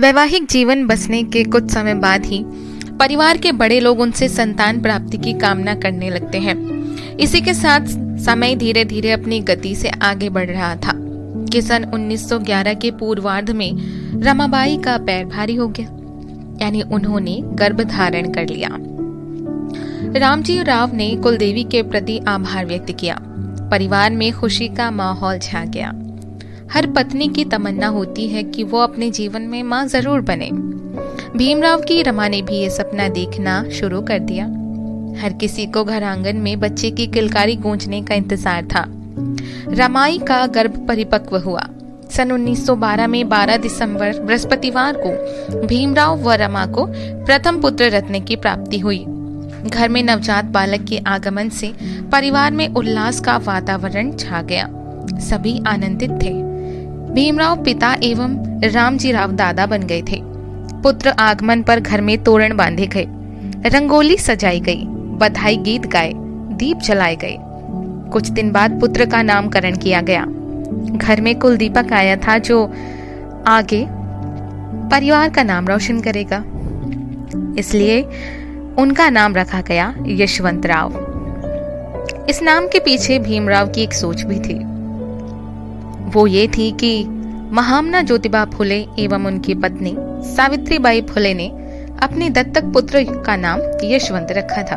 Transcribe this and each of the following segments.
वैवाहिक जीवन बसने के कुछ समय बाद ही परिवार के बड़े लोग उनसे संतान प्राप्ति की कामना करने लगते हैं। इसी के साथ समय धीरे धीरे अपनी गति से आगे बढ़ रहा था। कि सन 1911 के पूर्वार्ध में रमाबाई का पैर भारी हो गया, यानी उन्होंने गर्भ धारण कर लिया। रामजी राव ने कुलदेवी के प्रति आभार व्यक्त किया। परिवार में खुशी का माहौल छा गया। हर पत्नी की तमन्ना होती है कि वो अपने जीवन में माँ ज़रूर बने। भीमराव की रमा ने भी ये सपना देखना शुरू कर दिया। हर किसी को घर आँगन में बच्चे की किलकारी गूंजने का इंतज़ार था। रमाई का गर्भ परिपक्व हुआ। सन 1912 में 12 दिसंबर बृहस्पतिवार को भीमराव व रमा को प्रथम पुत्र रत्न की प्राप्ति हुई। घर में नवजात बालक के आगमन से परिवार में उल्लास का वातावरण छा गया। सभी आनंदित थे। भीमराव पिता एवं रामजी राव दादा बन गए थे। पुत्र आगमन पर घर में तोरण बांधे गए। रंगोली सजाई गई, बधाई गीत गाए, दीप जलाए गए। कुछ दिन बाद पुत्र का नामकरण किया गया। घर में कुल दीपक आया था जो आगे परिवार का नाम रोशन करेगा। इसलिए उनका नाम रखा गया यशवंत राव इस नाम के पीछे भीमराव की एक सोच भी थी। वो ये थी कि महामना ज्योतिबा फुले एवं उनकी पत्नी सावित्रीबाई फुले ने अपने दत्तक पुत्र का नाम यशवंत रखा था।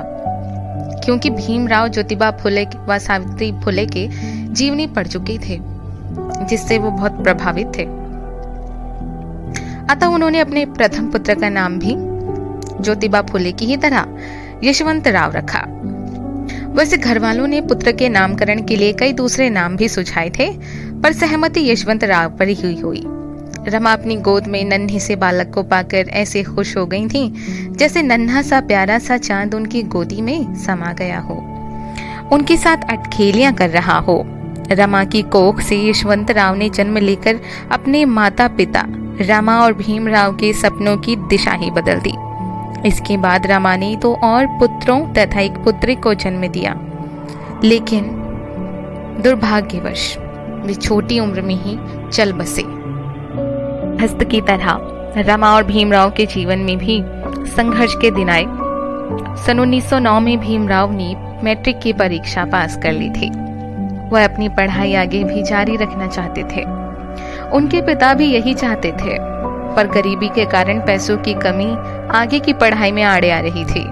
क्योंकि भीमराव ज्योतिबा फुले व सावित्री फुले के जीवनी पढ़ चुके थे, जिससे वो बहुत प्रभावित थे। अतः उन्होंने अपने प्रथम पुत्र का नाम भी ज्योतिबा फुले की ही तरह यशवंत राव रखा। वैसे घर वालों ने पुत्र के नामकरण के लिए कई दूसरे नाम भी सुझाए थे पर सहमति यशवंत राव पर ही हुई। रमा अपनी गोद में नन्हे से बालक को पाकर ऐसे खुश हो गई थी, जैसे नन्हा सा, प्यारा सा चाँद उनकी गोदी में समा गया हो। उनके साथ अटखेलियाँ कर रहा हो। रमा की कोख से यशवंत राव ने जन्म लेकर अपने माता पिता रमा और भीमराव के सपनों की दिशा ही बदल दी। इसके बाद रमा ने तो और पुत्रों तथा एक पुत्री को जन्म दिया। लेकिन दुर्भाग्यवश वे छोटी उम्र में ही चल बसे। हस्त की तरह रमा और भीमराव के जीवन में भी संघर्ष के दिन आए। सन 1909 में भीमराव ने मैट्रिक की परीक्षा पास कर ली थी। वह अपनी पढ़ाई आगे भी जारी रखना चाहते थे। उनके पिता भी यही चाहते थे, पर गरीबी के कारण पैसों की कमी आगे की पढ़ाई में आड़े आ रही थी।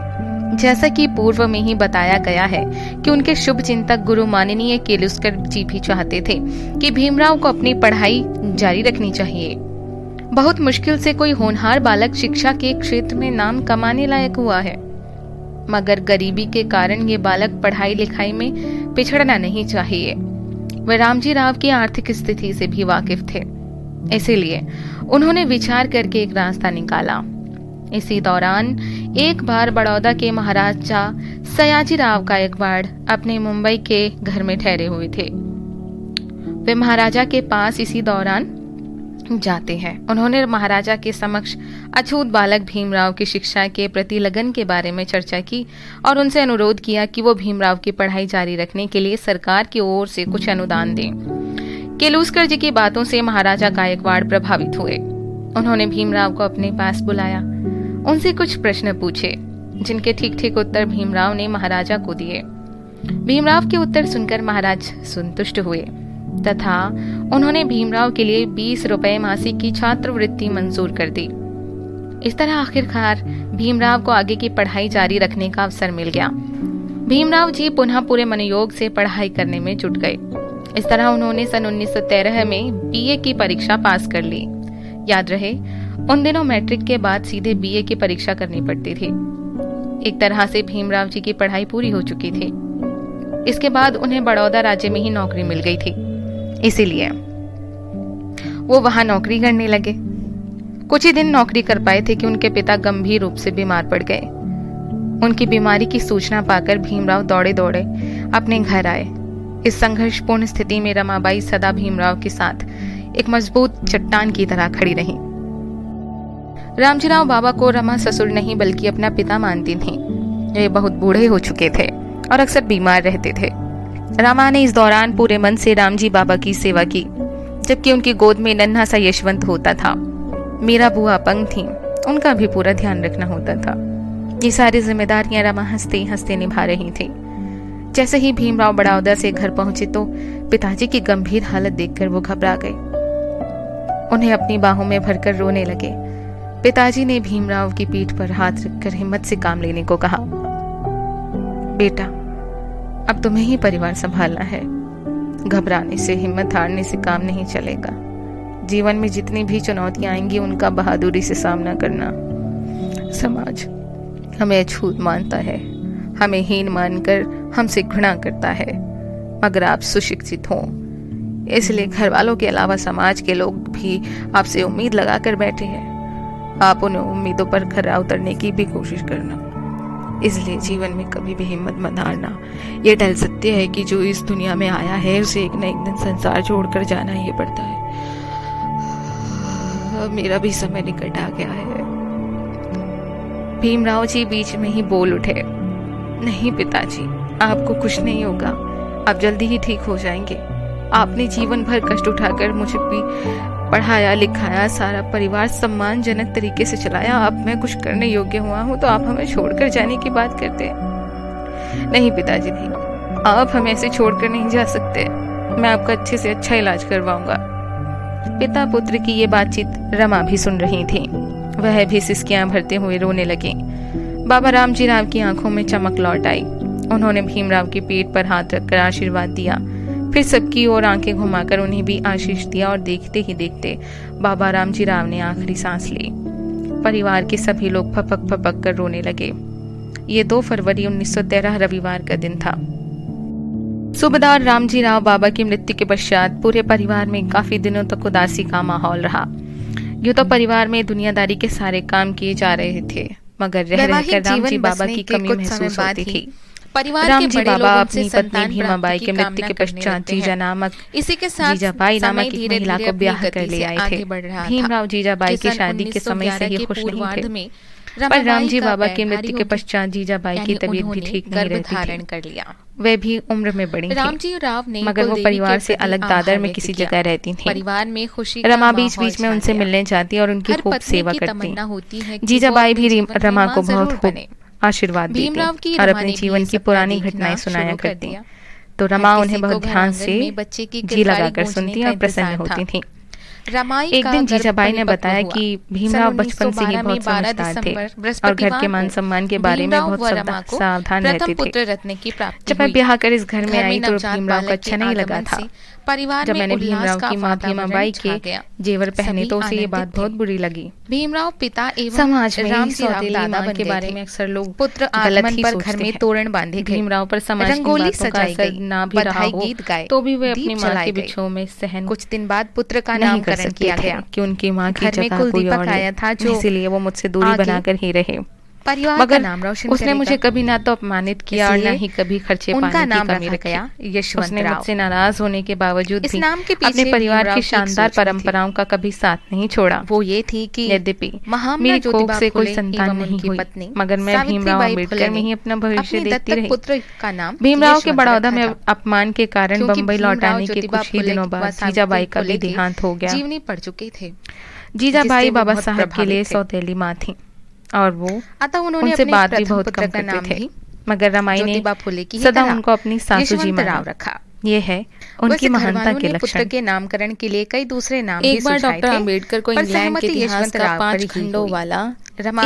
जैसा कि पूर्व में ही बताया गया है कि उनके शुभ चिंतक गुरु माननीय केलुस्कर जी भी चाहते थे कि भीमराव को अपनी पढ़ाई जारी रखनी चाहिए। बहुत मुश्किल से कोई होनहार बालक शिक्षा के क्षेत्र में नाम कमाने लायक हुआ है। मगर गरीबी के कारण ये बालक पढ़ाई लिखाई में पिछड़ना नहीं चाहिए। वह रामजी राव की आर्थिक स्थिति से भी वाकिफ थे। इसीलिए उन्होंने विचार करके एक रास्ता निकाला। इसी दौरान एक बार बड़ौदा के महाराजा सयाजी राव गायकवाड़ अपने मुंबई के घर में ठहरे हुए थे। वे महाराजा के पास इसी दौरान जाते हैं। उन्होंने महाराजा के समक्ष अछूत बालक भीमराव की शिक्षा के प्रति लगन के बारे में चर्चा की और उनसे अनुरोध किया कि वो भीमराव की पढ़ाई जारी रखने के लिए सरकार की ओर से कुछ अनुदान दें। केलूस्कर जी की बातों से महाराजा गायकवाड़ प्रभावित हुए। उन्होंने भीमराव को अपने पास बुलाया। उनसे कुछ प्रश्न पूछे, जिनके ठीक ठीक उत्तर भीमराव ने महाराजा को दिए। भीमराव के उत्तर सुनकर महाराज संतुष्ट हुए, तथा उन्होंने भीमराव के लिए बीस रुपए मासिक की छात्रवृत्ति मंजूर कर दी। इस तरह आखिरकार भीमराव को आगे की पढ़ाई जारी रखने का अवसर मिल गया। भीमराव जी पुनः पूरे मनोयोग से पढ़ाई करने में जुट गए। इस तरह उन्होंने सन 1913 में बीए की परीक्षा पास कर ली। याद रहे उन दिनों मैट्रिक के बाद सीधे बीए की परीक्षा करनी पड़ती थी। एक तरह से भीमराव जी की पढ़ाई पूरी हो चुकी थी। इसके बाद उन्हें बड़ौदा राज्य में ही नौकरी मिल गई थी। इसीलिए वो वहाँ नौकरी करने लगे। कुछ ही दिन नौकरी कर पाए थे कि उनके पिता गंभीर रूप से बीमार पड़ गए। उनकी बीमारी की सूचना पाकर भीमराव दौड़े दौड़े अपने घर आए। इस संघर्षपूर्ण स्थिति में रमाबाई सदा भीमराव के साथ एक मज़बूत चट्टान की तरह खड़ी रही। रामजीराव बाबा को रमा ससुर नहीं, बल्कि अपना पिता मानती थी। वे बहुत बूढ़े हो चुके थे और अक्सर बीमार रहते थे। रामा ने इस दौरान पूरे मन से रामजी बाबा की सेवा की, जबकि उनकी गोद में नन्हा सा यशवंत होता था। मेरा बुआ अपंग थी, उनका भी पूरा ध्यान रखना होता था। ये सारी जिम्मेदारियाँ रमा हँसते हँसते निभा रही थी। जैसे ही भीमराव बड़ौदा से घर पहुँचे तो पिताजी की गंभीर हालत देखकर वो घबरा गए। उन्हें अपनी बाहों में भरकर रोने लगे। पिताजी ने भीमराव की पीठ पर हाथ रखकर हिम्मत से काम लेने को कहा, बेटा, अब तुम्हें ही परिवार संभालना है। घबराने से, हिम्मत हारने से काम नहीं चलेगा। जीवन में जितनी भी चुनौतियाँ आएँगी, उनका बहादुरी से सामना करना। समाज हमें अछूत मानता है। हमें हीन मानकर हमसे घृणा करता है। मगर आप सुशिक्षित हो। इसलिए घर वालों के अलावा समाज के लोग भी आपसे उम्मीद लगाकर बैठे हैं। आप उन उम्मीदों पर खरा उतरने की भी कोशिश करना। इसलिए जीवन में कभी भी हिम्मत मत हारना। ये डल सत्य है कि जो इस दुनिया में आया है, उसे एक न एक दिन संसार छोड़कर जाना ही पड़ता है। मेरा भी समय निकट आ गया है। भीमराव जी बीच में ही बोल उठे। नहीं पिताजी, आपको कुछ नहीं होगा। आप जल्दी ही ठीक हो जाएँगे। आपने जीवन भर कष्ट उठाकर मुझे भी पढ़ाया, लिखाया, सारा परिवार सम्मानजनक तरीके से चलाया। अब मैं कुछ करने योग्य हुआ हूँ तो आप हमें छोड़कर जाने की बात करते नहीं पिताजी, नहीं। आप हमें ऐसे छोड़कर नहीं जा सकते। मैं आपका अच्छे से अच्छा इलाज करवाऊँगा। पिता पुत्र की ये बातचीत रमा भी सुन रही थी। वह भी सिस्कियाँ भरते हुए रोने लगे। बाबा रामजी राव की आँखों में चमक लौट आई। उन्होंने भीमराव की पीठ पर हाथ रखकर आशीर्वाद दिया। फिर सबकी ओर आँखें घुमाकर उन्हें भी आशीष दिया और देखते ही देखते बाबा रामजी राव ने आखिरी सांस ली। परिवार के सभी लोग फपक फपक कर रोने लगे। ये दो फरवरी 1913 रविवार का दिन था। सुबेदार रामजी राव बाबा की मृत्यु के पश्चात पूरे परिवार में काफ़ी दिनों तक उदासी का माहौल रहा। यूँ तो परिवार में दुनियादारी के सारे काम किए जा रहे थे मगर रह रहकर रामजी बाबा की कमी महसूस होती थी। परिवार राम जी बाबा अपनी पत्नी भीमाबाई के मृत्यु के पश्चात जीजा नामक इसी के साथ जीजाबाई नामक एक महिला को ब्याह कर ले आए थे। भीमराव जीजाबाई की शादी के समय से ही खुश नहीं थे। पर राम जी बाबा की मृत्यु के पश्चात जीजाबाई की तबीयत भी ठीक नहीं रहती धारण कर लिया। वे भी उम्र में बड़ी राम जी राव ने मगर वो परिवार से अलग दादर में किसी जगह रहती थी। परिवार में खुशी रमा बीच बीच में उनसे मिलने जाती और उनकी खूब सेवा करती जीजाबाई भी रमा को बहुत खूब आशीर्वाद देती और अपने जीवन की पुरानी घटनाएँ सुनाया करती तो रमा उन्हें बहुत ध्यान से बच्चे की जी लगाकर सुनती और प्रसन्न होती थी। एक दिन जीजाबाई ने बताया कि भीमराव बचपन से ही बहुत समझदार थे और घर के मान सम्मान के बारे में बहुत सावधान रहते थे। जब मैं ब्याह कर इस घर में आई तो भीमराव को अच्छा नहीं लगा था। परिवार जब मैंने भीमराव की माँ भीमाबाई के जेवर पहने तो उसे ये बात बहुत बुरी लगी। भीमराव पिता एवं समाज में राम दादा के बारे में अक्सर लोग पुत्र गलत पर घर में तोरण बांधे भीमराव पर समाज रंगोली सजाई गई। ना भी रहा गीत गाए। तो भी वे अपनी माँ के बिछो में सहन कुछ दिन बाद पुत्र का नामकरण किया गया। कि उनकी माँ की जगह कोई और आया था जो इसीलिए वो मुझसे दूरी बनाकर ही रहे। परिवार मगर का नाम रोशन उसने मुझे कभी ना तो अपमानित किया और न ही कभी खर्चे उनका नाम की गया यशवंत राव। मुझसे नाराज़ होने के बावजूद इस नाम के पीछे अपने परिवार की शानदार परंपराओं का कभी साथ नहीं छोड़ा। वो ये थी कि यद्यपि मेरी कोख से कोई संतान नहीं हुई मगर मैं भीमराव अंबेडकर में ही अपना भविष्य देखती रही। पुत्र का नाम भीमराव के बड़ौदा में अपमान के कारण बम्बई लौटाने के कुछ ही दिनों बाद जीजाबाई का भी देहांत हो गया। जीवनी पड़ चुके थे जीजाबाई बाबा साहब के लिए सौतेली माँ थी। और वो अतः उन्होंने उनसे बात भी बहुत कम करते थे। मगर रमाई ने सदा उनको अपनी सासू जी में रखा। ये है उनकी महानता के लक्षण पुत्र के नामकरण के लिए कई दूसरे नाम एक बार डॉक्टर अंबेडकर को इंग्लैंड के इतिहास का पाँच खंडों वाला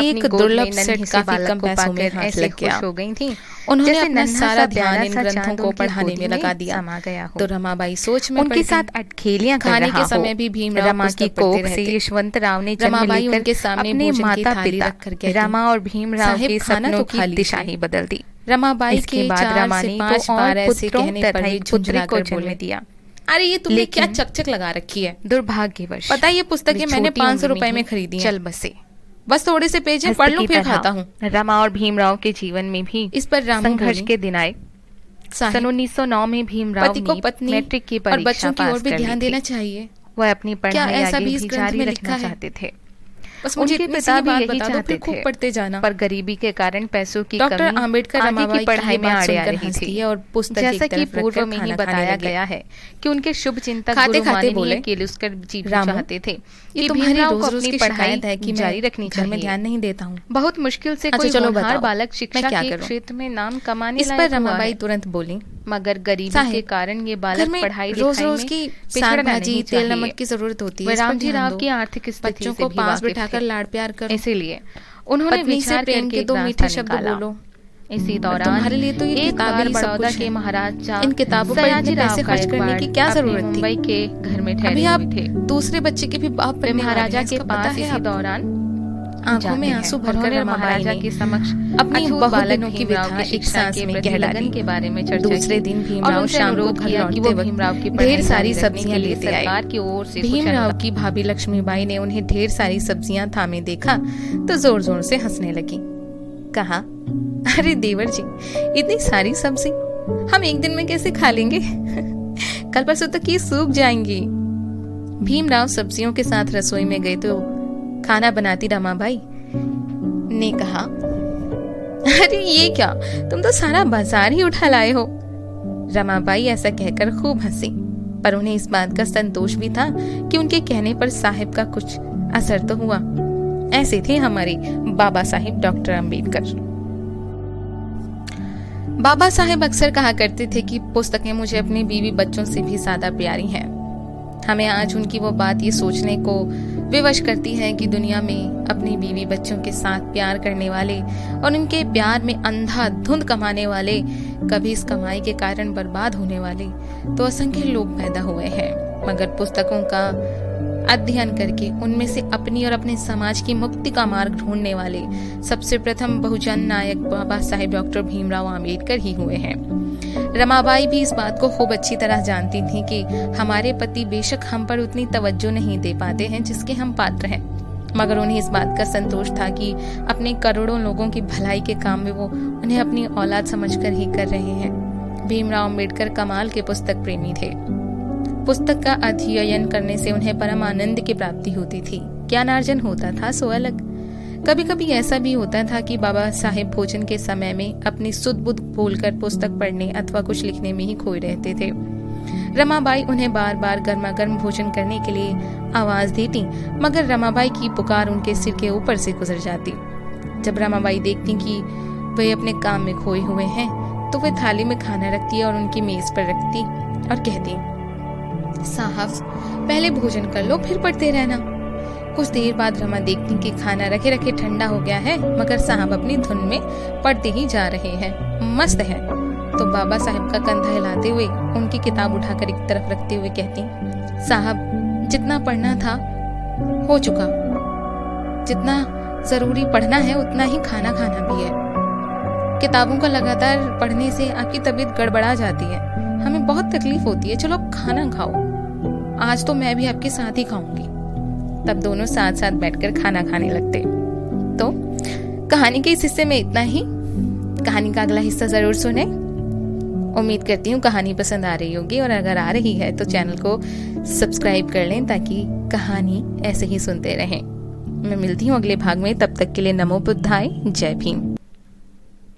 एक दुर्लभ सेट काफ़ी कम पैसों में हाथ लग गया हो गई थी उन्होंने अपना सारा ध्यान इन ग्रंथों को पढ़ाने में लगा दिया। गया तो रमाबाई सोच में उनके साथ अटखेलियाँ खाने के समय भी भीम रमा की कोख से यशवंत राव ने रमाबाई उनके सामने अपने माता पिता रमा और भीम राव के सपनों की दिशा ही। बदल दी। रमाबाई के बाद रमा ने पाँच बार ऐसे कहने पर ही पुत्र को जन्म दिया। अरे ये तुमने क्या चकचक लगा रखी है? दुर्भाग्यवश पता ये पुस्तकें मैंने पाँच सौ रुपए में खरीदी चल बसे। बस थोड़े से पेज पढ़ लूँ फिर खाता हूँ। रमा और भीमराव के जीवन में भी इस पर संघर्ष के दिन आए। सन 1909 में भीमराव पति को पत्नी मैट्रिक की परीक्षा और बच्चों की ओर भी ध्यान देना चाहिए। वह अपनी पढ़ाई आगे भी जारी रखना चाहते थे। बस मुझे उनके पिता भी यही चाहते खूब थे। पढ़ते जाना। पर गरीबी के कारण पैसों की डॉक्टर कमी आम्बेडकर आगे की पढ़ाई में आड़े आ रही थी। और पुस्तक जैसा कि पूर्व में ही बताया गया है कि उनके शुभ चिंतक खाते खाते बोले, किर्लोस्कर जी भी चाहते थे। ये तुम्हारी रोज रोज की पढ़ाई शिकायत है कि जारी रखनी घर में चाहिए। ध्यान नहीं देता हूँ। बहुत मुश्किल से अच्छा, कोई चलो बालक शिक्षा के क्षेत्र में नाम कमाने इस पर रमाबाई तुरंत बोली। मगर गरीबी के कारण ये बालक पढ़ाई रोज रोज की तेल नमक की ज़रूरत होती है वे इस पर राम जी राव की आर्थिक स्थिति बच्चों को पास बिठाकर थे। लाड़ प्यार कर। इसीलिए उन्होंने विचार प्रेम करके के दो मीठे शब्द बोलो। इसी दौरान तुम्हारे लिए तो ये एक किताबें बड़ौदा के महाराज इन किताबों पर इतने पैसे खर्च करने की क्या ज़रूरत थी? मुंबई के घर में ठहरे आप हुए थे। दूसरे बच्चे के भी बाप महाराजा के पास इसी दौरान आँखों में आँसू। भरकर महाराजा के समक्ष अपनी बालक की व्यथा एक सांस में। लगन के बारे में चर्चा दूसरे दिन भीमराव शाम को किया कि वो भीमराव की ढेर सारी सब्ज़ियाँ लेते आए सरकार की ओर से भीमराव की भाभी लक्ष्मीबाई ने उन्हें ढेर सारी सब्ज़ियाँ थामे देखा तो ज़ोर ज़ोर से हंसने लगी कहा अरे देवर जी इतनी सारी सब्ज़ी हम एक दिन में कैसे खा लेंगे कल परसों तक ये सूख जाएँगी भीमराव सब्जियों के साथ रसोई में गए तो खाना बनाती रमाबाई ने कहा, अरे, ये क्या? तुम तो सारा बाज़ार ही उठा लाए हो। रमाबाई ऐसा कहकर खूब हँसी, पर उन्हें इस बात का संतोष भी था कि उनके कहने पर साहिब का कुछ असर तो हुआ। ऐसे थे हमारे बाबा साहिब डॉक्टर अंबेडकर। बाबा साहेब अक्सर कहा करते थे कि पुस्तकें मुझे अपनी बीवी बच्चों से भी ज़्यादा प्यारी हैं। हमें आज उनकी वो बात ये सोचने को विवश करती है कि दुनिया में अपनी बीवी बच्चों के साथ प्यार करने वाले और उनके प्यार में अंधा धुंध कमाने वाले कभी इस कमाई के कारण बर्बाद होने वाले तो असंख्य लोग पैदा हुए हैं। मगर पुस्तकों का अध्ययन करके उनमें से अपनी और अपने समाज की मुक्ति का मार्ग ढूँढने वाले सबसे प्रथम बहुजन नायक बाबा साहेब डॉक्टर भीमराव आम्बेडकर ही हुए हैं। रमाबाई भी इस बात को खूब अच्छी तरह जानती थी कि हमारे पति बेशक हम पर उतनी तवज्जो नहीं दे पाते हैं जिसके हम पात्र हैं। मगर उन्हें इस बात का संतोष था कि अपने करोड़ों लोगों की भलाई के काम में वो उन्हें अपनी औलाद समझकर ही कर रहे हैं। भीमराव अंबेडकर कमाल के पुस्तक प्रेमी थे। पुस्तक का अध्ययन करने से उन्हें परम आनंद की प्राप्ति होती थी। ज्ञानार्जन होता था, सो अलग। कभी कभी ऐसा भी होता था कि बाबा साहेब भोजन के समय में अपनी सुध बुध भूलकर पुस्तक पढ़ने अथवा कुछ लिखने में ही खोए रहते थे। रमाबाई उन्हें बार बार गर्मा गर्म भोजन करने के लिए आवाज़ देती, मगर रमाबाई की पुकार उनके सिर के ऊपर से गुजर जाती। जब रमाबाई देखती कि वे अपने काम में खोए हुए हैं तो वे थाली में खाना रखती और उनकी मेज पर रखती और कहती, साहब, पहले भोजन कर लो, फिर पढ़ते रहना। कुछ देर बाद रमा देखती कि खाना रखे रखे ठंडा हो गया है, मगर साहब अपनी धुन में पढ़ते ही जा रहे हैं। मस्त है। तो बाबा साहब का कंधा हिलाते हुए उनकी किताब उठाकर एक तरफ़ रखते हुए कहती, साहब, जितना पढ़ना था, हो चुका। जितना ज़रूरी पढ़ना है, उतना ही खाना खाना भी है। किताबों का लगातार पढ़ने से आपकी तबीयत गड़बड़ा जाती है। हमें बहुत तकलीफ़ होती है। चलो, खाना खाओ। आज तो मैं भी आपके साथ ही खाऊँगी। तब दोनों साथ साथ बैठकर खाना खाने लगते। तो कहानी के इस हिस्से में इतना ही। कहानी का अगला हिस्सा ज़रूर सुने। उम्मीद करती हूँ कहानी पसंद आ रही होगी और अगर आ रही है तो चैनल को सब्सक्राइब कर लें ताकि कहानी ऐसे ही सुनते रहें। मैं मिलती हूँ अगले भाग में। तब तक के लिए नमो बुद्धाय। जय भीम।